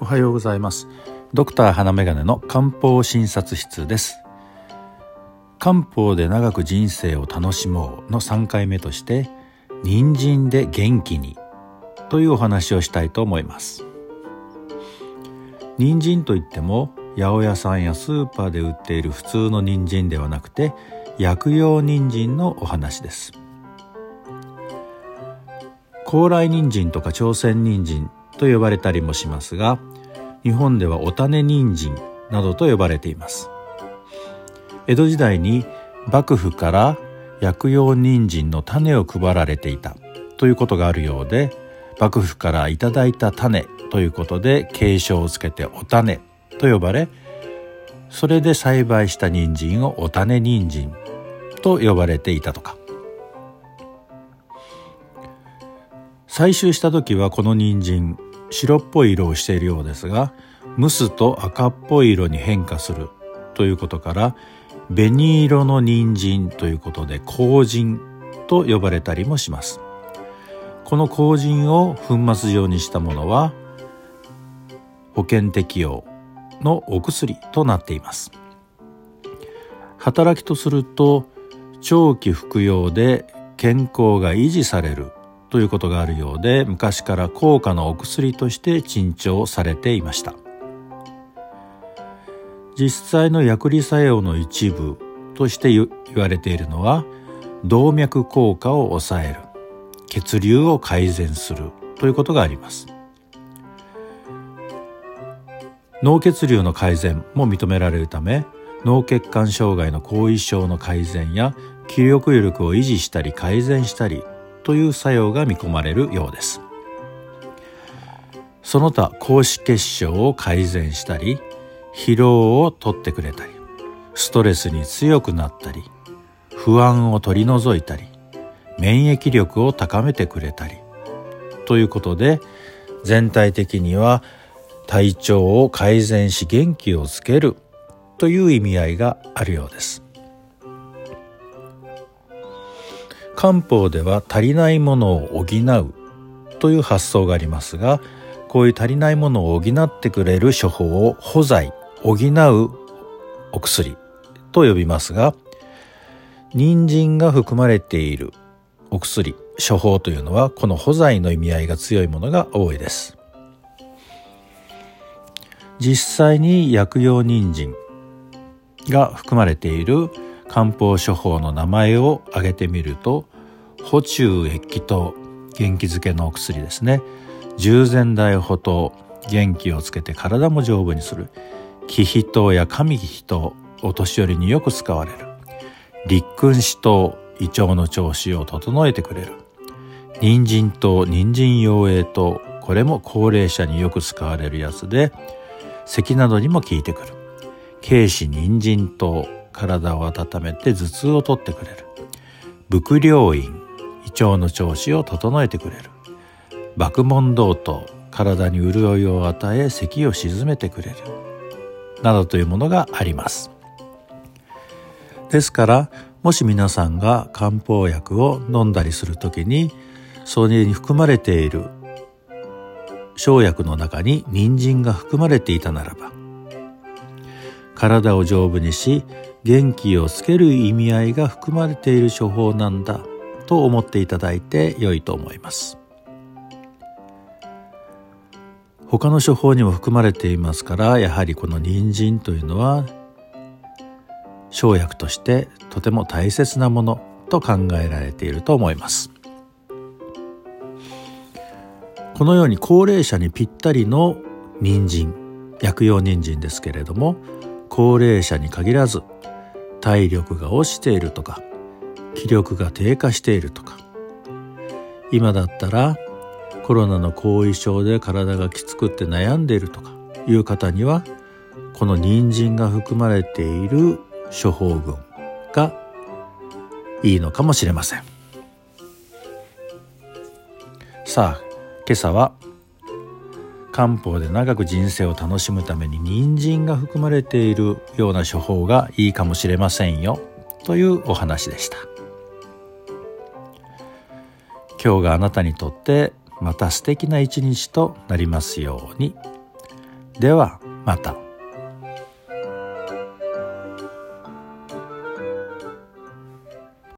おはようございます。ドクター花眼鏡の漢方診察室です。漢方で長く人生を楽しもうの3回目として人参で元気にというお話をしたいと思います。人参といっても八百屋さんやスーパーで売っている普通の人参ではなくて薬用人参のお話です。高麗人参とか朝鮮人参と呼ばれたりもしますが日本ではお種人参などと呼ばれています。江戸時代に幕府から薬用人参の種を配られていたということがあるようで幕府からいただいた種ということで継承をつけてお種と呼ばれそれで栽培した人参をお種人参と呼ばれていたとか。採集した時はこの人参白っぽい色をしているようですが蒸すと赤っぽい色に変化するということから紅色の人参ということで麹人と呼ばれたりもします。この麹人を粉末状にしたものは保険適用のお薬となっています。働きとすると長期服用で健康が維持されるということがあるようで昔から高価なお薬として珍重されていました。実際の薬理作用の一部として言われているのは動脈硬化を抑える血流を改善するということがあります。脳血流の改善も認められるため脳血管障害の後遺症の改善や気力力を維持したり改善したりという作用が見込まれるようです。その他高脂血症を改善したり疲労を取ってくれたりストレスに強くなったり不安を取り除いたり免疫力を高めてくれたりということで全体的には体調を改善し元気をつけるという意味合いがあるようです。漢方では足りないものを補うという発想がありますがこういう足りないものを補ってくれる処方を補剤補うお薬と呼びますが人参が含まれているお薬処方というのはこの補剤の意味合いが強いものが多いです。実際に薬用人参が含まれている漢方処方の名前を挙げてみると補中液気糖元気づけのお薬ですね。従前大補糖元気をつけて体も丈夫にする。気皮糖や神気糖お年寄りによく使われる。立君子糖胃腸の調子を整えてくれる。人参糖人参養栄糖これも高齢者によく使われるやつで咳などにも効いてくる。軽視人参糖体を温めて頭痛を取ってくれる伏量院胃腸の調子を整えてくれる爆問道頭体に潤いを与え咳を鎮めてくれるなどというものがありますですからもし皆さんが漢方薬を飲んだりする時にそれに含まれている生薬の中に人参が含まれていたならば体を丈夫にし元気をつける意味合いが含まれている処方なんだと思っていただいて良いと思います。他の処方にも含まれていますからやはりこの人参というのは生薬としてとても大切なものと考えられていると思います。このように高齢者にぴったりの人参薬用人参ですけれども高齢者に限らず体力が落ちているとか気力が低下しているとか。今だったらコロナの後遺症で体がきつくって悩んでいるとかいう方にはこの人参が含まれている処方群がいいのかもしれません。さあ今朝は漢方で長く人生を楽しむために人参が含まれているような処方がいいかもしれませんよ。というお話でした。今日があなたにとってまた素敵な一日となりますように。ではまた。